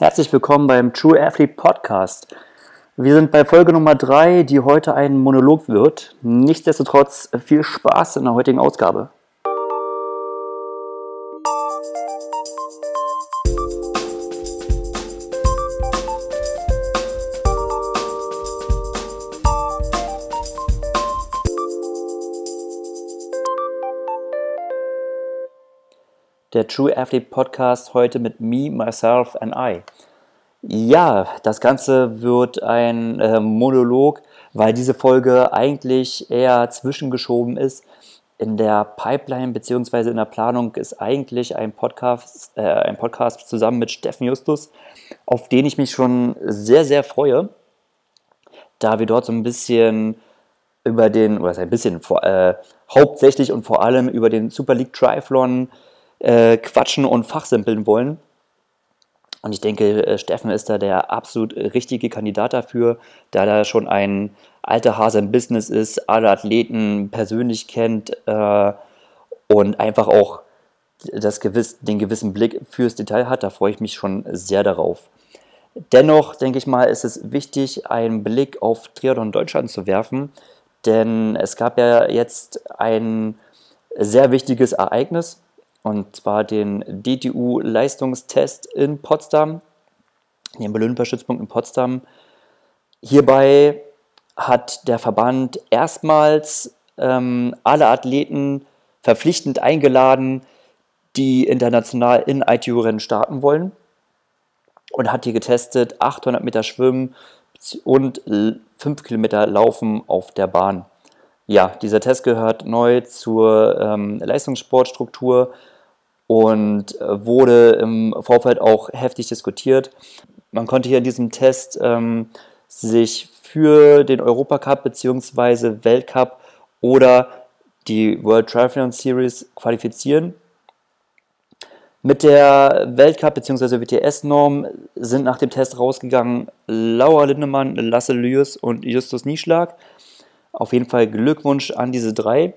Herzlich willkommen beim True Athlete Podcast. Wir sind bei Folge Nummer 3, die heute ein Monolog wird. Nichtsdestotrotz viel Spaß in der heutigen Ausgabe. Der True Athlete Podcast heute mit Me, Myself and I. Ja, das Ganze wird ein äh, Monolog, weil diese Folge eigentlich eher zwischengeschoben ist. In der Pipeline bzw. in der Planung ist eigentlich ein Podcast, äh, ein Podcast zusammen mit Steffen Justus, auf den ich mich schon sehr, sehr freue, da wir dort so ein bisschen über den, oder ein bisschen, äh, hauptsächlich und vor allem über den Super League Triathlon äh, quatschen und fachsimpeln wollen. Und ich denke, äh, Steffen ist da der absolut richtige Kandidat dafür, da er schon ein alter Hase im Business ist, alle Athleten persönlich kennt äh, und einfach auch das gewiss, den gewissen Blick fürs Detail hat. Da freue ich mich schon sehr darauf. Dennoch denke ich mal, ist es wichtig, einen Blick auf Triathlon Deutschland zu werfen, denn es gab ja jetzt ein sehr wichtiges Ereignis und zwar den DTU-Leistungstest in Potsdam, den Olympiastützpunkt in Potsdam. Hierbei hat der Verband erstmals ähm, alle Athleten verpflichtend eingeladen, die international in ITU-Rennen starten wollen und hat hier getestet 800 Meter Schwimmen und 5 Kilometer Laufen auf der Bahn. Ja, dieser Test gehört neu zur ähm, Leistungssportstruktur und äh, wurde im Vorfeld auch heftig diskutiert. Man konnte hier in diesem Test ähm, sich für den Europacup bzw. Weltcup oder die World Triathlon Series qualifizieren. Mit der Weltcup bzw. WTS-Norm sind nach dem Test rausgegangen Laura Lindemann, Lasse Lües und Justus Nieschlag. Auf jeden Fall Glückwunsch an diese drei.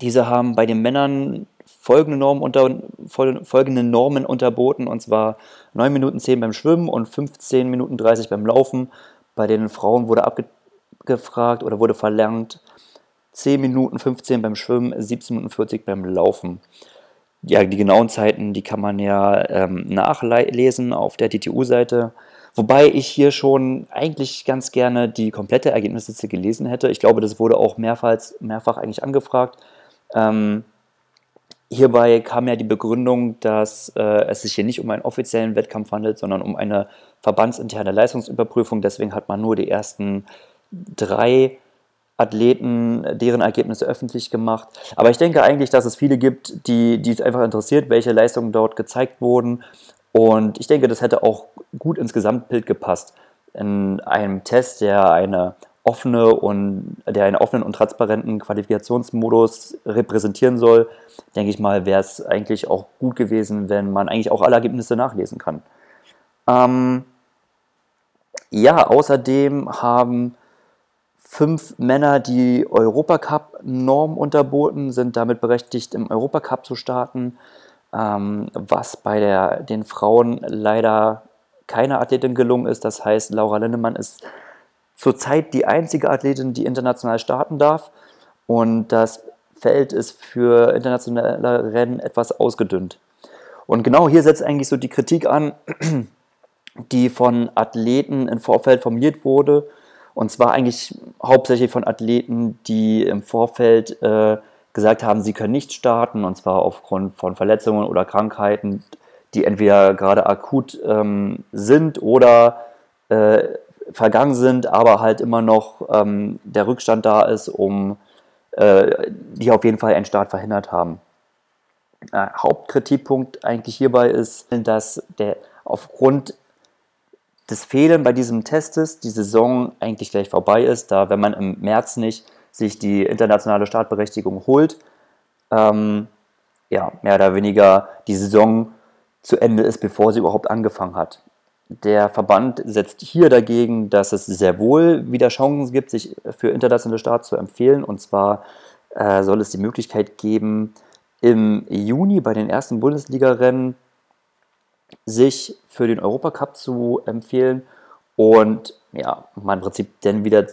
Diese haben bei den Männern folgende Normen, unter, folgende Normen unterboten, und zwar 9 Minuten 10 beim Schwimmen und 15 Minuten 30 beim Laufen. Bei den Frauen wurde abgefragt oder wurde verlangt 10 Minuten 15 beim Schwimmen, 17 Minuten 40 beim Laufen. Ja, die genauen Zeiten, die kann man ja ähm, nachlesen auf der DTU-Seite. Wobei ich hier schon eigentlich ganz gerne die komplette Ergebnisliste gelesen hätte. Ich glaube, das wurde auch mehrfach, mehrfach eigentlich angefragt. Ähm, Hierbei kam ja die Begründung, dass äh, es sich hier nicht um einen offiziellen Wettkampf handelt, sondern um eine verbandsinterne Leistungsüberprüfung. Deswegen hat man nur die ersten drei Athleten, deren Ergebnisse öffentlich gemacht. Aber ich denke eigentlich, dass es viele gibt, die, die es einfach interessiert, welche Leistungen dort gezeigt wurden. Und ich denke, das hätte auch gut ins Gesamtbild gepasst. In einem Test, der eine offene und der einen offenen und transparenten Qualifikationsmodus repräsentieren soll, denke ich mal, wäre es eigentlich auch gut gewesen, wenn man eigentlich auch alle Ergebnisse nachlesen kann. Ähm, ja, außerdem haben fünf Männer die Europacup-Norm unterboten, sind damit berechtigt, im Europacup zu starten, ähm, was bei der, den Frauen leider keiner Athletin gelungen ist. Das heißt, Laura Lindemann ist zurzeit die einzige Athletin, die international starten darf. Und das Feld ist für internationale Rennen etwas ausgedünnt. Und genau hier setzt eigentlich so die Kritik an, die von Athleten im Vorfeld formuliert wurde. Und zwar eigentlich hauptsächlich von Athleten, die im Vorfeld äh, gesagt haben, sie können nicht starten, und zwar aufgrund von Verletzungen oder Krankheiten, die entweder gerade akut ähm, sind oder äh, vergangen sind, aber halt immer noch ähm, der Rückstand da ist, um äh, die auf jeden Fall einen Start verhindert haben. Äh, Hauptkritikpunkt eigentlich hierbei ist, dass der aufgrund des Fehlen bei diesem Testes die Saison eigentlich gleich vorbei ist, da wenn man im März nicht sich die internationale Startberechtigung holt, ähm, ja, mehr oder weniger die Saison zu Ende ist, bevor sie überhaupt angefangen hat. Der Verband setzt hier dagegen, dass es sehr wohl wieder Chancen gibt, sich für internationale Starts zu empfehlen. Und zwar äh, soll es die Möglichkeit geben, im Juni bei den ersten Bundesliga-Rennen sich für den Europacup zu empfehlen und ja, man im Prinzip dann wieder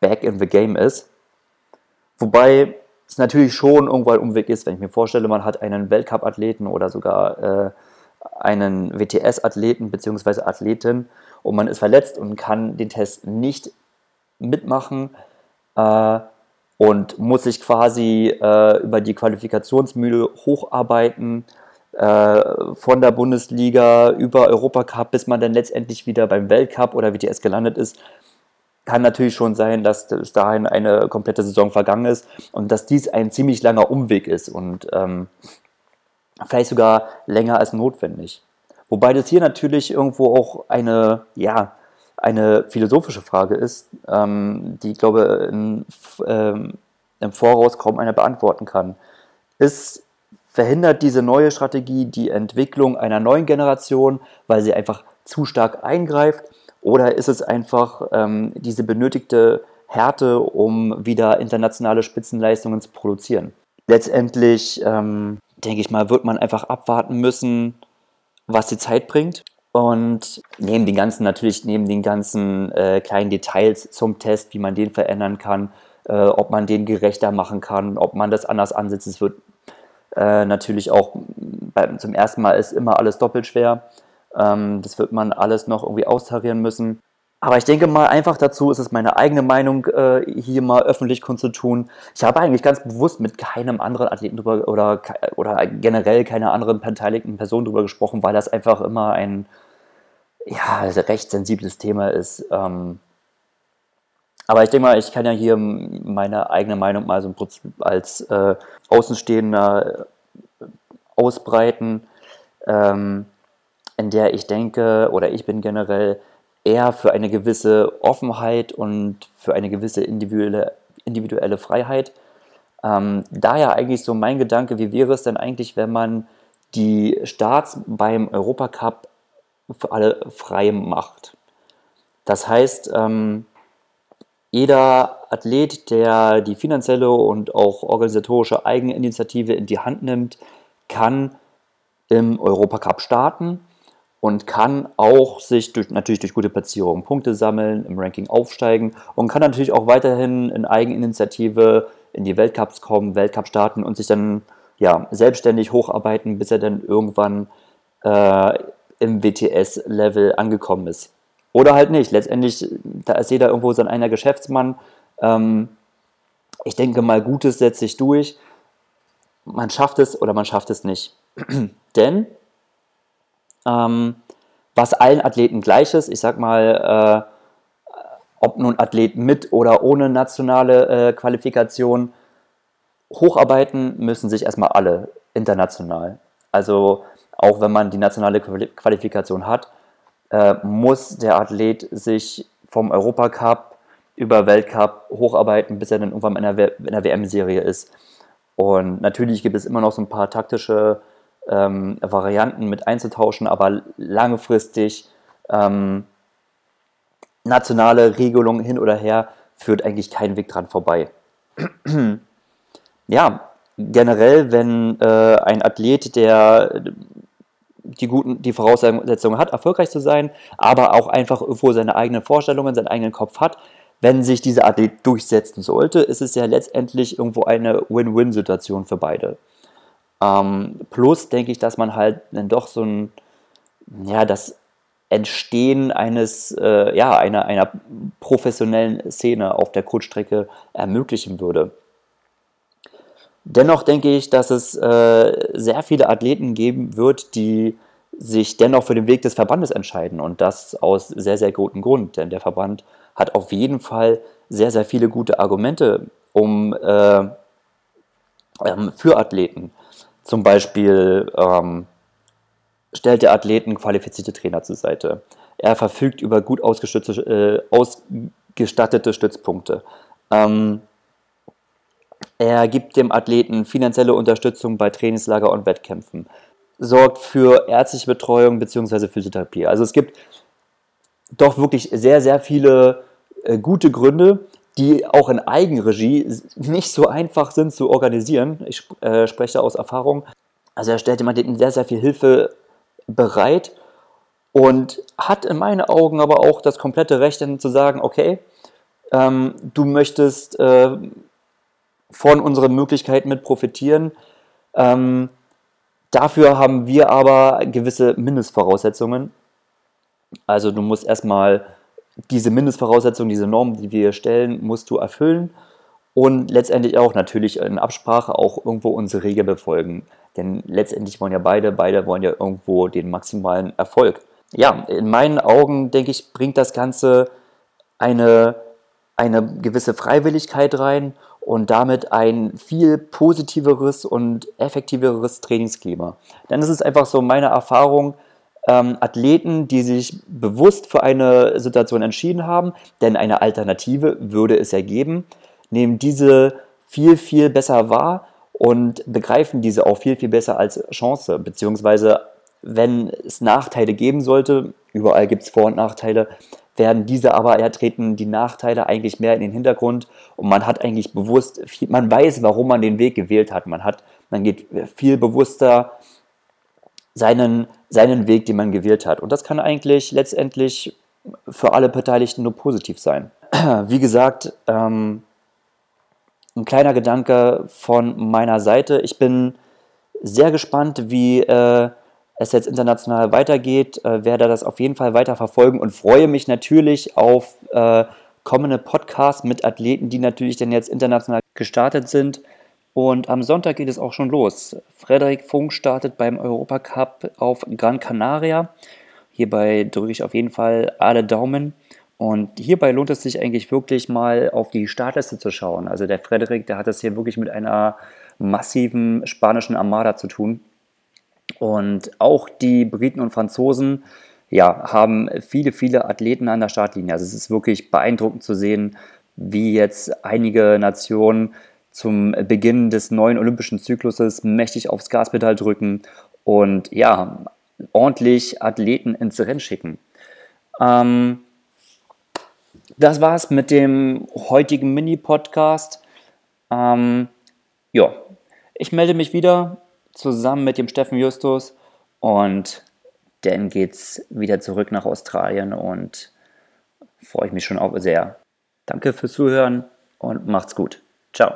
back in the game ist. Wobei es natürlich schon irgendwo ein Umweg ist, wenn ich mir vorstelle, man hat einen Weltcup-Athleten oder sogar äh, einen WTS-Athleten bzw. Athletin und man ist verletzt und kann den Test nicht mitmachen äh, und muss sich quasi äh, über die Qualifikationsmühle hocharbeiten äh, von der Bundesliga über Europacup, bis man dann letztendlich wieder beim Weltcup oder WTS gelandet ist. Kann natürlich schon sein, dass bis dahin eine komplette Saison vergangen ist und dass dies ein ziemlich langer Umweg ist und ähm, vielleicht sogar länger als notwendig. Wobei das hier natürlich irgendwo auch eine, ja, eine philosophische Frage ist, ähm, die, ich glaube, in, ähm, im Voraus kaum einer beantworten kann. Ist, verhindert diese neue Strategie die Entwicklung einer neuen Generation, weil sie einfach zu stark eingreift? Oder ist es einfach ähm, diese benötigte Härte, um wieder internationale Spitzenleistungen zu produzieren? Letztendlich ähm, denke ich mal, wird man einfach abwarten müssen, was die Zeit bringt. Und neben den ganzen, natürlich neben den ganzen äh, kleinen Details zum Test, wie man den verändern kann, äh, ob man den gerechter machen kann, ob man das anders ansetzt, es wird äh, natürlich auch bei, zum ersten Mal ist immer alles doppelt schwer. Ähm, das wird man alles noch irgendwie austarieren müssen. Aber ich denke mal einfach dazu, ist es meine eigene Meinung, äh, hier mal öffentlich kundzutun. Ich habe eigentlich ganz bewusst mit keinem anderen Athleten drüber oder, oder generell keiner anderen beteiligten Person drüber gesprochen, weil das einfach immer ein ja, recht sensibles Thema ist. Ähm, aber ich denke mal, ich kann ja hier meine eigene Meinung mal so als äh, Außenstehender ausbreiten, ähm, in der ich denke, oder ich bin generell eher für eine gewisse Offenheit und für eine gewisse individuelle, individuelle Freiheit. Ähm, daher eigentlich so mein Gedanke, wie wäre es denn eigentlich, wenn man die Starts beim Europacup für alle frei macht? Das heißt, ähm, jeder Athlet, der die finanzielle und auch organisatorische Eigeninitiative in die Hand nimmt, kann im Europacup starten und kann auch sich durch, natürlich durch gute Platzierungen Punkte sammeln, im Ranking aufsteigen und kann natürlich auch weiterhin in Eigeninitiative in die Weltcups kommen, Weltcup starten und sich dann ja, selbstständig hocharbeiten, bis er dann irgendwann äh, im WTS-Level angekommen ist. Oder halt nicht. Letztendlich, da ist jeder irgendwo sein einer Geschäftsmann. Ähm, ich denke mal, Gutes setzt sich durch. Man schafft es oder man schafft es nicht. Denn ähm, was allen Athleten gleich ist. Ich sag mal, äh, ob nun Athleten mit oder ohne nationale äh, Qualifikation, hocharbeiten müssen sich erstmal alle international. Also auch wenn man die nationale Qualifikation hat, äh, muss der Athlet sich vom Europacup über Weltcup hocharbeiten, bis er dann irgendwann in der, der WM-Serie ist. Und natürlich gibt es immer noch so ein paar taktische ähm, Varianten mit einzutauschen, aber langfristig ähm, nationale Regelung hin oder her führt eigentlich kein Weg dran vorbei. ja, generell, wenn äh, ein Athlet, der die guten, die Voraussetzungen hat, erfolgreich zu sein, aber auch einfach irgendwo seine eigenen Vorstellungen, seinen eigenen Kopf hat, wenn sich dieser Athlet durchsetzen sollte, ist es ja letztendlich irgendwo eine Win-Win-Situation für beide. Ähm, plus denke ich, dass man halt dann doch so ein, ja, das Entstehen eines, äh, ja, einer, einer professionellen Szene auf der Kurzstrecke ermöglichen würde. Dennoch denke ich, dass es äh, sehr viele Athleten geben wird, die sich dennoch für den Weg des Verbandes entscheiden und das aus sehr, sehr gutem Grund, denn der Verband hat auf jeden Fall sehr, sehr viele gute Argumente um, äh, ähm, für Athleten. Zum Beispiel ähm, stellt der Athleten qualifizierte Trainer zur Seite. Er verfügt über gut äh, ausgestattete Stützpunkte. Ähm, er gibt dem Athleten finanzielle Unterstützung bei Trainingslager und Wettkämpfen. Sorgt für ärztliche Betreuung bzw. Physiotherapie. Also es gibt doch wirklich sehr, sehr viele äh, gute Gründe, die auch in Eigenregie nicht so einfach sind zu organisieren. Ich äh, spreche aus Erfahrung. Also er stellt dem Athleten sehr, sehr viel Hilfe bereit und hat in meinen Augen aber auch das komplette Recht, dann zu sagen, okay, ähm, du möchtest äh, von unseren Möglichkeiten mit profitieren. Ähm, dafür haben wir aber gewisse Mindestvoraussetzungen. Also du musst erstmal diese Mindestvoraussetzungen, diese Normen, die wir stellen, musst du erfüllen und letztendlich auch natürlich in Absprache auch irgendwo unsere Regeln befolgen. Denn letztendlich wollen ja beide, beide wollen ja irgendwo den maximalen Erfolg. Ja, in meinen Augen, denke ich, bringt das Ganze eine, eine gewisse Freiwilligkeit rein und damit ein viel positiveres und effektiveres Trainingsklima. Denn es ist einfach so meine Erfahrung, ähm, Athleten, die sich bewusst für eine Situation entschieden haben, denn eine Alternative würde es ja geben, nehmen diese viel, viel besser wahr und begreifen diese auch viel, viel besser als Chance. Beziehungsweise, wenn es Nachteile geben sollte, überall gibt es Vor- und Nachteile, werden diese aber, ja, treten die Nachteile eigentlich mehr in den Hintergrund und man hat eigentlich bewusst, man weiß, warum man den Weg gewählt hat. Man hat, man geht viel bewusster seinen, seinen Weg, den man gewählt hat. Und das kann eigentlich letztendlich für alle Beteiligten nur positiv sein. Wie gesagt, ähm, ein kleiner Gedanke von meiner Seite. Ich bin sehr gespannt, wie äh, es jetzt international weitergeht, äh, werde das auf jeden Fall weiter verfolgen und freue mich natürlich auf äh, kommende Podcasts mit Athleten, die natürlich dann jetzt international gestartet sind. Und am Sonntag geht es auch schon los. Frederik Funk startet beim Europacup auf Gran Canaria. Hierbei drücke ich auf jeden Fall alle Daumen. Und hierbei lohnt es sich eigentlich wirklich mal auf die Startliste zu schauen. Also der Frederik, der hat es hier wirklich mit einer massiven spanischen Armada zu tun. Und auch die Briten und Franzosen ja, haben viele, viele Athleten an der Startlinie. Also es ist wirklich beeindruckend zu sehen, wie jetzt einige Nationen zum Beginn des neuen olympischen Zykluses mächtig aufs Gaspedal drücken und ja, ordentlich Athleten ins Rennen schicken. Ähm, das war's mit dem heutigen Mini-Podcast. Ähm, ja, ich melde mich wieder zusammen mit dem Steffen Justus und dann geht's wieder zurück nach Australien und freue ich mich schon auch sehr. Danke fürs Zuhören und macht's gut. Ciao.